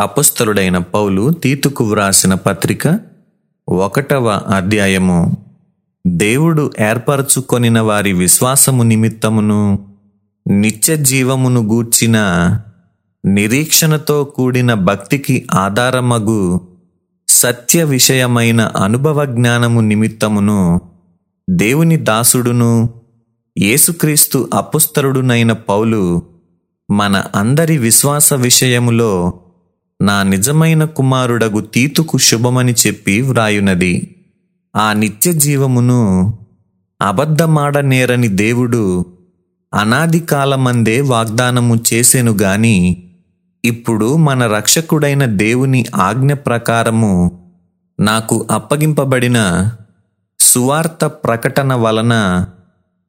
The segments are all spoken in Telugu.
అపస్తరుడైన పౌలు తీతుకు వ్రాసిన పత్రిక ఒకటవ అధ్యాయము. దేవుడు ఏర్పరచుకొనిన వారి విశ్వాసము నిమిత్తమును నిత్య జీవమును గూర్చిన నిరీక్షణతో కూడిన భక్తికి ఆధారమగు సత్య విషయమైన అనుభవ జ్ఞానము నిమిత్తమును దేవుని దాసుడును యేసుక్రీస్తు అపుస్తరుడునైన పౌలు మన అందరి విశ్వాస విషయములో నా నిజమైన కుమారుడగు తీతుకు శుభమని చెప్పి వ్రాయునది. ఆ నిత్య జీవమును అబద్ధమాడనేరని దేవుడు అనాది కాలమందే వాగ్దానము చేసెను గాని ఇప్పుడు మన రక్షకుడైన దేవుని ఆజ్ఞ ప్రకారము నాకు అప్పగింపబడిన సువార్త ప్రకటన వలన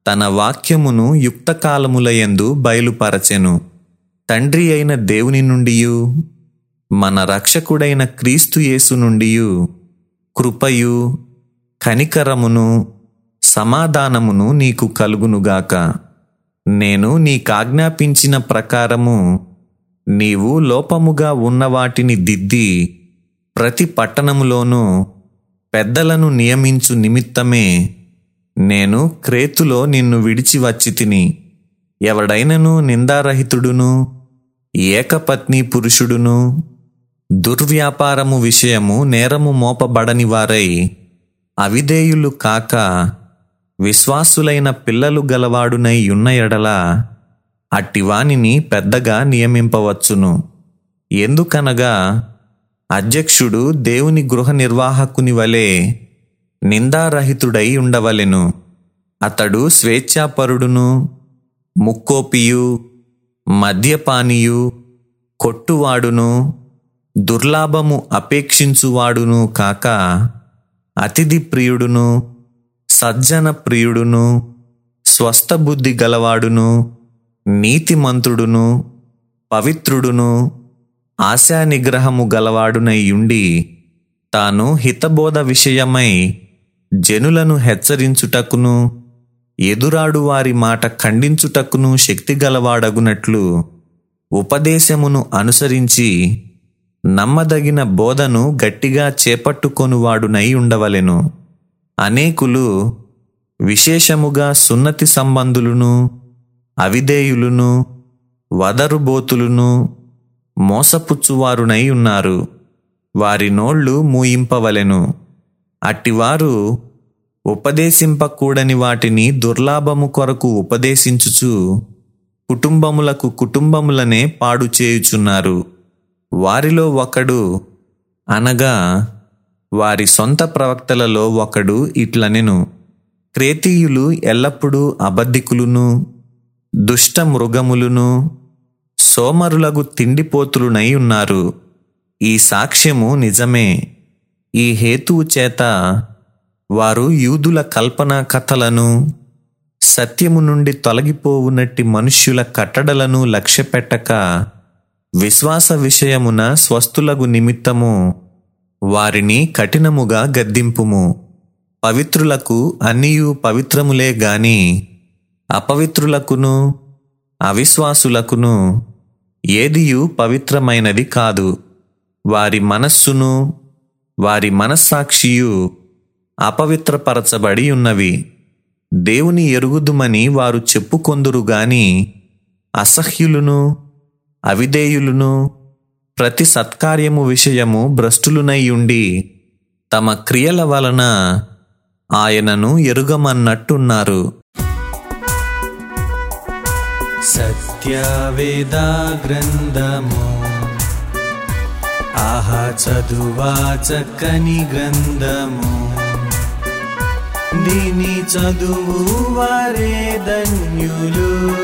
తన వాక్యమును యుక్తకాలములయందు బయలుపరచెను. తండ్రి అయిన దేవుని నుండియు మన రక్షకుడైన క్రీస్తు నుండి నుండియు కృపయు కనికరమును సమాధానమును నీకు కలుగునుగాక. నేను నీకాజ్ఞాపించిన ప్రకారము నీవు లోపముగా ఉన్న వాటిని దిద్ది ప్రతి పట్టణములోనూ పెద్దలను నియమించు నిమిత్తమే నేను క్రేతులో నిన్ను విడిచి వచ్చి తిని ఎవడైనను నిందారహితుడును ఏకపత్ని పురుషుడును దుర్వ్యాపారము విషయము నేరము మోపబడని వారై అవిధేయులు కాక విశ్వాసులైన పిల్లలు గలవాడునై ఉన్న ఎడల అట్టివానిని పెద్దగా నియమింపవచ్చును. ఎందుకనగా అధ్యక్షుడు దేవుని గృహ నిర్వాహకుని వలె నిందారహితుడై ఉండవలెను. అతడు స్వేచ్ఛాపరుడును ముక్కోపియు మద్యపానీయు కొట్టువాడును దుర్లాభము అపేక్షించువాడును కాక అతిథి ప్రియుడును సజ్జన ప్రియుడును స్వస్థబుద్ధి గలవాడును నీతిమంతుడును పవిత్రుడును ఆశా నిగ్రహము గలవాడునై ఉండి తాను హితబోధ విషయమై జనులను హెచ్చరించుటకును ఎదురాడు వారి మాట ఖండించుటకును శక్తి గలవాడగునట్లు ఉపదేశమును అనుసరించి నమ్మదగిన బోధను గట్టిగా చేపట్టుకొనువాడునై ఉండవలెను. అనేకులు విశేషముగా సున్నతి సంబంధులును అవిధేయులును వదరుబోతులును మోసపుచ్చువారునై ఉన్నారు. వారి నోళ్ళు మూయింపవలెను. అట్టివారు ఉపదేశింపకూడని వాటిని దుర్లాభము కొరకు ఉపదేశించుచు కుటుంబములకు కుటుంబములనే పాడు చేయుచున్నారు. వారిలో ఒకడు అనగా వారి సొంత ప్రవక్తలలో ఒకడు ఇట్లనెను. క్రేతీయులు ఎల్లప్పుడూ అబద్ధికులును దుష్ట మృగములును సోమరులగు తిండిపోతులునై ఉన్నారు. ఈ సాక్ష్యము నిజమే. ఈ హేతువు చేత వారు యూదుల కల్పనా కథలను సత్యము నుండి తొలగిపోవునట్టి మనుష్యుల కట్టడలను లక్ష్యపెట్టక విశ్వాస విషయమున స్వస్థులగు నిమిత్తము వారిని కఠినముగా గద్దింపుము. పవిత్రులకు అన్నియు పవిత్రములే గాని అపవిత్రులకును అవిశ్వాసులకును ఏదియు పవిత్రమైనది కాదు. వారి మనస్సును వారి మనస్సాక్షియు అపవిత్రపరచబడి ఉన్నవి దేవుని ఎరుగుదుమని వారు చెప్పుకొందురు గాని అసహ్యులును అవిధేయులును ప్రతి సత్కార్యము విషయము భ్రష్టులునై ఉండి తమ క్రియల వలన ఆయనను ఎరుగమన్నట్టున్నారు. సత్యవేదా గ్రంథము ఆహా చదువా చక్కని గ్రంథము. దీని చదువు వారే ధన్యులు.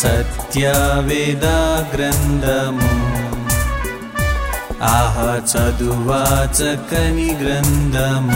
सत्यावेदाग्रन्थम्। आह चदुवाचकनिग्रन्थम्